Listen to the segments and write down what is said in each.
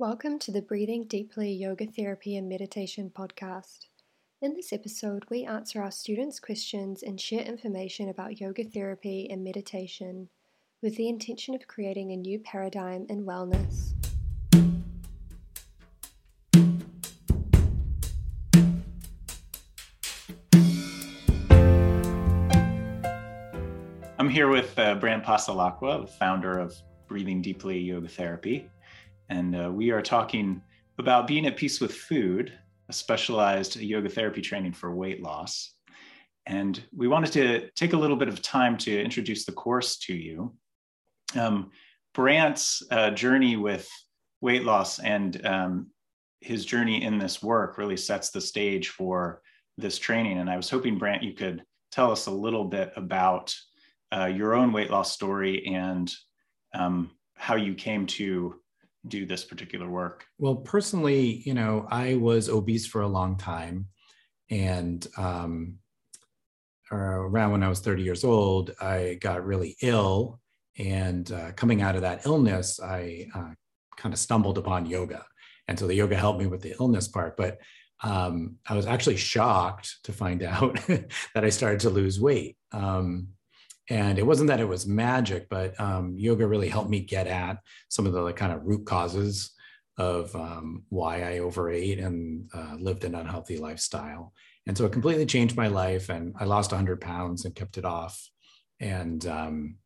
Welcome to the Breathing Deeply Yoga Therapy and Meditation podcast. In this episode, we answer our students' questions and share information about yoga therapy and meditation with the intention of creating a new paradigm in wellness. I'm here with uh, Brant Passalacqua, the founder of Breathing Deeply Yoga Therapy and uh, we are talking about being at peace with food, a specialized yoga therapy training for weight loss. And we wanted to take a little bit of time to introduce the course to you. Um, Brant's uh, journey with weight loss and um, his journey in this work really sets the stage for this training. And I was hoping, Brant, you could tell us a little bit about uh, your own weight loss story and um, how you came to do this particular work? Well, personally, you know, I was obese for a long time. And um, around when I was 30 years old, I got really ill. And uh, coming out of that illness, I uh, kind of stumbled upon yoga. And so the yoga helped me with the illness part. But um, I was actually shocked to find out that I started to lose weight. Um, and it wasn't that it was magic, but um, yoga really helped me get at some of the like, kind of root causes of um, why I overate and uh, lived an unhealthy lifestyle. And so it completely changed my life. And I lost 100 pounds and kept it off. And um,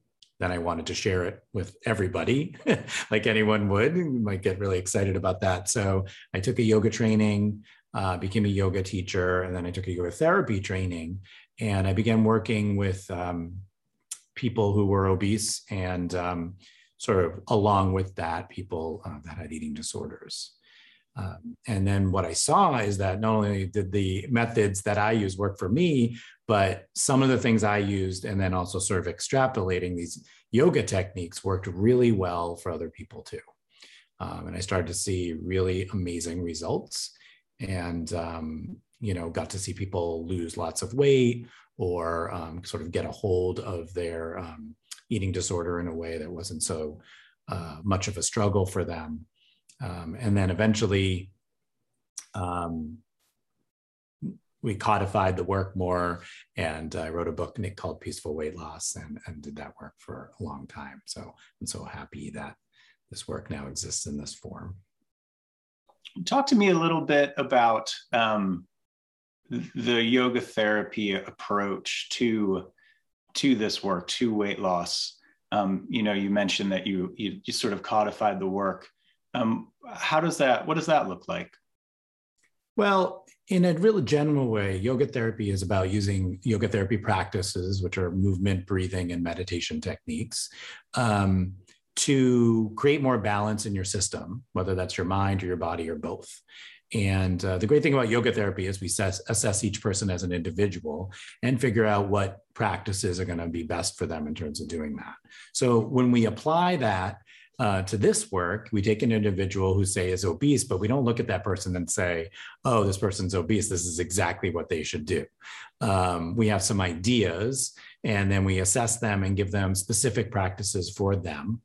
then I wanted to share it with everybody, like anyone would. You might get really excited about that. So I took a yoga training, uh, became a yoga teacher, and then I took a yoga therapy training. And I began working with um, people who were obese and um, sort of along with that, people uh, that had eating disorders. Um, and then what I saw is that not only did the methods that I use work for me, but some of the things I used, and then also sort of extrapolating these yoga techniques worked really well for other people too. Um, and I started to see really amazing results and, um, you know, got to see people lose lots of weight or um, sort of get a hold of their um, eating disorder in a way that wasn't so uh, much of a struggle for them. Um, and then eventually, um, we codified the work more and I wrote a book called Peaceful Weight Loss and, and did that work for a long time. So I'm so happy that this work now exists in this form. Talk to me a little bit about um, the yoga therapy approach to to this work to weight loss. Um, you know you mentioned that you, you, you sort of codified the work. Um, how does that what does that look like? Well in a really general way yoga therapy is about using yoga therapy practices which are movement breathing and meditation techniques um, to create more balance in your system whether that's your mind or your body or both and uh, the great thing about yoga therapy is we assess, assess each person as an individual and figure out what practices are going to be best for them in terms of doing that. So when we apply that uh, to this work, we take an individual who say is obese, but we don't look at that person and say, "Oh, this person's obese. This is exactly what they should do." Um, we have some ideas, and then we assess them and give them specific practices for them.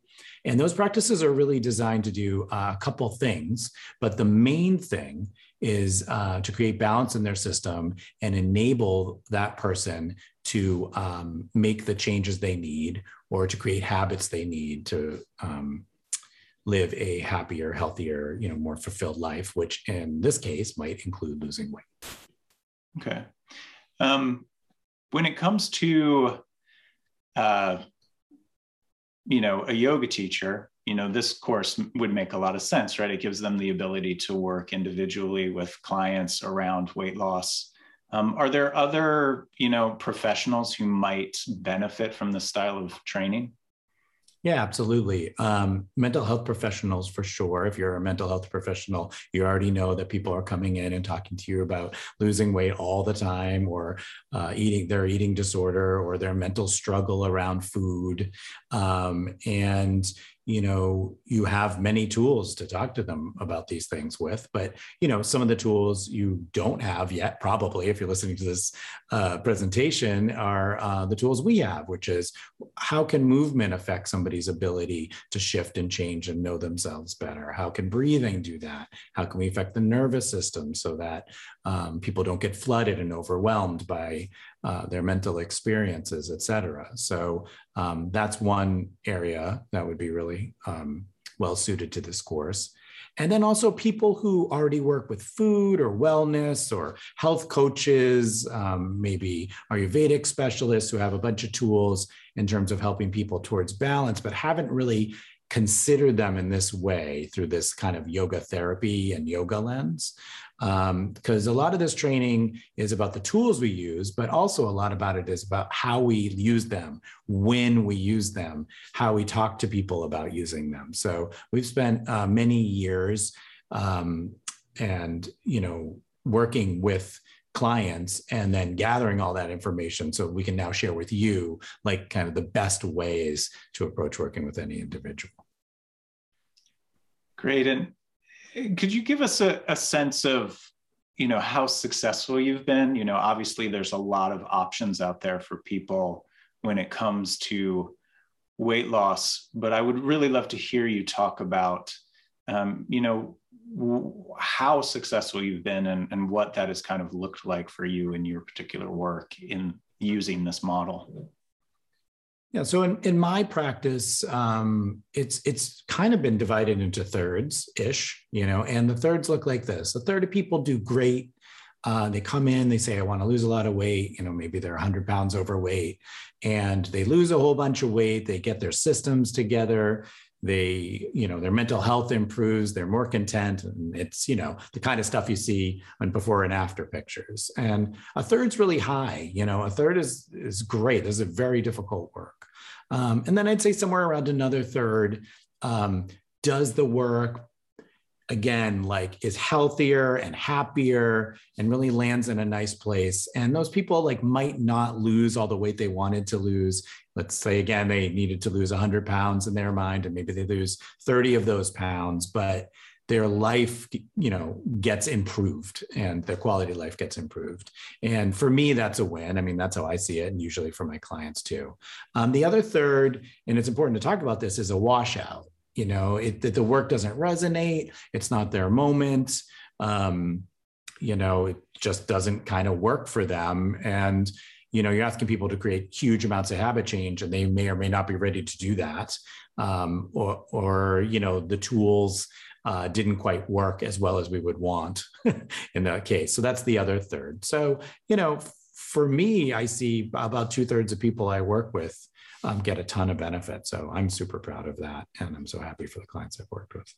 And those practices are really designed to do a couple things, but the main thing is uh, to create balance in their system and enable that person to um, make the changes they need or to create habits they need to um, live a happier, healthier, you know, more fulfilled life, which in this case might include losing weight. Okay. Um, when it comes to uh, you know a yoga teacher you know this course would make a lot of sense right? It gives them the ability to work individually with clients around weight loss. Um, are there other you know professionals who might benefit from this style of training yeah, absolutely. Um, mental health professionals, for sure. If you're a mental health professional, you already know that people are coming in and talking to you about losing weight all the time, or uh, eating their eating disorder, or their mental struggle around food. Um, and you know you have many tools to talk to them about these things with but you know some of the tools you don't have yet probably if you're listening to this uh, presentation are uh, the tools we have which is how can movement affect somebody's ability to shift and change and know themselves better? How can breathing do that? How can we affect the nervous system so that um, people don't get flooded and overwhelmed by uh, their mental experiences, et cetera. So um, that's one area that would be really um, well suited to this course. And then also people who already work with food or wellness or health coaches, um, maybe Ayurvedic specialists who have a bunch of tools in terms of helping people towards balance, but haven't really considered them in this way through this kind of yoga therapy and yoga lens because um, a lot of this training is about the tools we use, but also a lot about it is about how we use them, when we use them, how we talk to people about using them. So we've spent uh, many years um, and you know working with clients and then gathering all that information so we can now share with you like kind of the best ways to approach working with any individual. Great. And could you give us a, a sense of you know how successful you've been? You know obviously there's a lot of options out there for people when it comes to weight loss but i would really love to hear you talk about um, you know w- how successful you've been and, and what that has kind of looked like for you in your particular work in using this model yeah. So in, in my practice, um, it's it's kind of been divided into thirds ish, you know, and the thirds look like this. A third of people do great. Uh, they come in, they say, I want to lose a lot of weight. You know, maybe they're 100 pounds overweight and they lose a whole bunch of weight. They get their systems together they you know their mental health improves they're more content and it's you know the kind of stuff you see on before and after pictures and a third's really high you know a third is is great this is a very difficult work um, and then i'd say somewhere around another third um, does the work again like is healthier and happier and really lands in a nice place. And those people like might not lose all the weight they wanted to lose. Let's say again they needed to lose 100 pounds in their mind and maybe they lose 30 of those pounds but their life you know gets improved and their quality of life gets improved. And for me that's a win. I mean that's how i see it and usually for my clients too. Um, the other third and it's important to talk about this is a washout. You know it, the work doesn't resonate it's not their moment. Um, you know it just doesn't kind of work for them. And you know you're asking people to create huge amounts of habit change and they may or may not be ready to do that. Um, or or you know the tools uh, didn't quite work as well as we would want in that case so that's the other third so you know for me i see about two-thirds of people i work with um, get a ton of benefit. So I'm super proud of that, and I'm so happy for the clients I've worked with.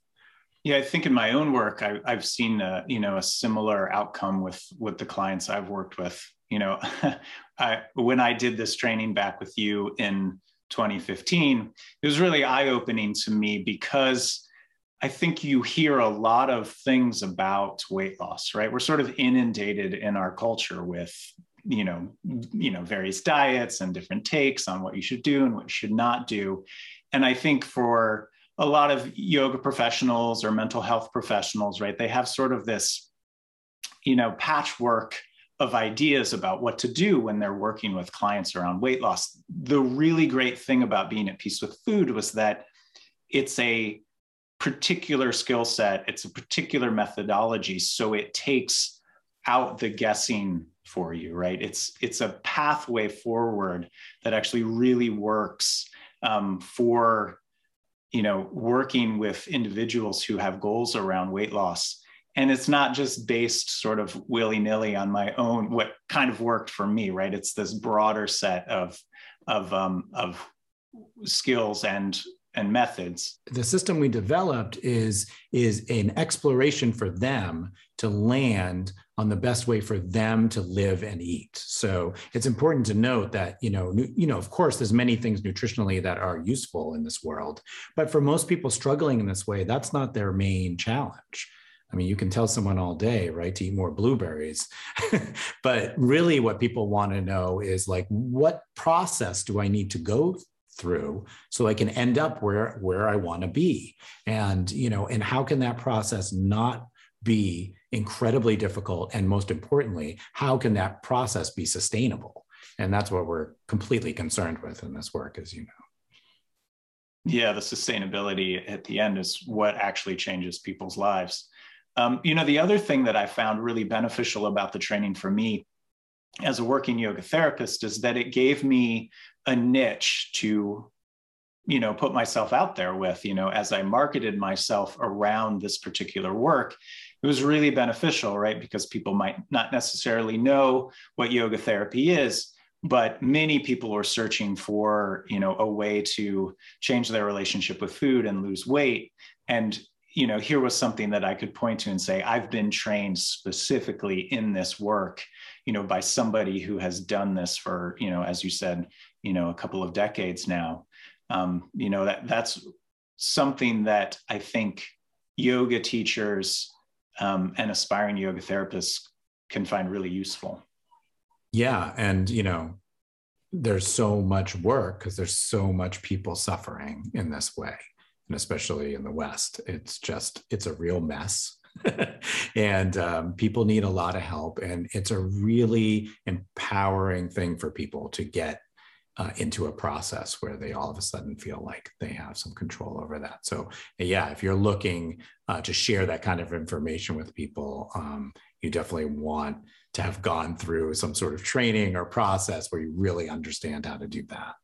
Yeah, I think in my own work, I, have seen a, you know a similar outcome with with the clients I've worked with. You know, I, when I did this training back with you in 2015, it was really eye opening to me because I think you hear a lot of things about weight loss, right? We're sort of inundated in our culture with you know you know various diets and different takes on what you should do and what you should not do and i think for a lot of yoga professionals or mental health professionals right they have sort of this you know patchwork of ideas about what to do when they're working with clients around weight loss the really great thing about being at peace with food was that it's a particular skill set it's a particular methodology so it takes out the guessing for you right? It's it's a pathway forward that actually really works um, for you know working with individuals who have goals around weight loss. And it's not just based sort of willy-nilly on my own what kind of worked for me right? It's this broader set of of um, of skills and and methods the system we developed is is an exploration for them to land on the best way for them to live and eat so it's important to note that you know you know of course there's many things nutritionally that are useful in this world but for most people struggling in this way that's not their main challenge I mean, you can tell someone all day, right, to eat more blueberries. but really, what people want to know is like, what process do I need to go through so I can end up where where I want to be. And you know, and how can that process not be incredibly difficult and most importantly, how can that process be sustainable? And that's what we're completely concerned with in this work as you know. Yeah, the sustainability at the end is what actually changes people's lives. Um, you know, the other thing that I found really beneficial about the training for me as a working yoga therapist is that it gave me a niche to you know put myself out there with you know as i marketed myself around this particular work it was really beneficial right? Because people might not necessarily know what yoga therapy is but many people are searching for you know a way to change their relationship with food and lose weight. And you know here was something that i could point to and say i've been trained specifically in this work you know by somebody who has done this for you know as you said you know a couple of decades now. Um, you know that that's something that i think yoga teachers um, and aspiring yoga therapists can find really useful. Yeah and you know there's so much work because there's so much people suffering in this way and especially in the west. It's just it's a real mess and um, people need a lot of help and it's a really empowering thing for people to get uh, into a process where they all of a sudden feel like they have some control over that. So yeah if you're looking uh, to share that kind of information with people um, you definitely want to have gone through some sort of training or process where you really understand how to do that.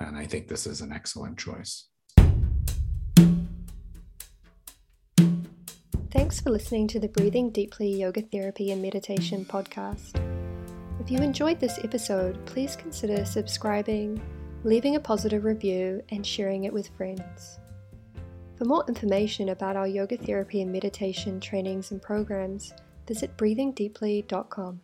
And i think this is an excellent choice Thanks for listening to the Breathing Deeply Yoga Therapy and Meditation podcast. If you enjoyed this episode, please consider subscribing, leaving a positive review, and sharing it with friends. For more information about our yoga therapy and meditation trainings and programs, visit breathingdeeply.com.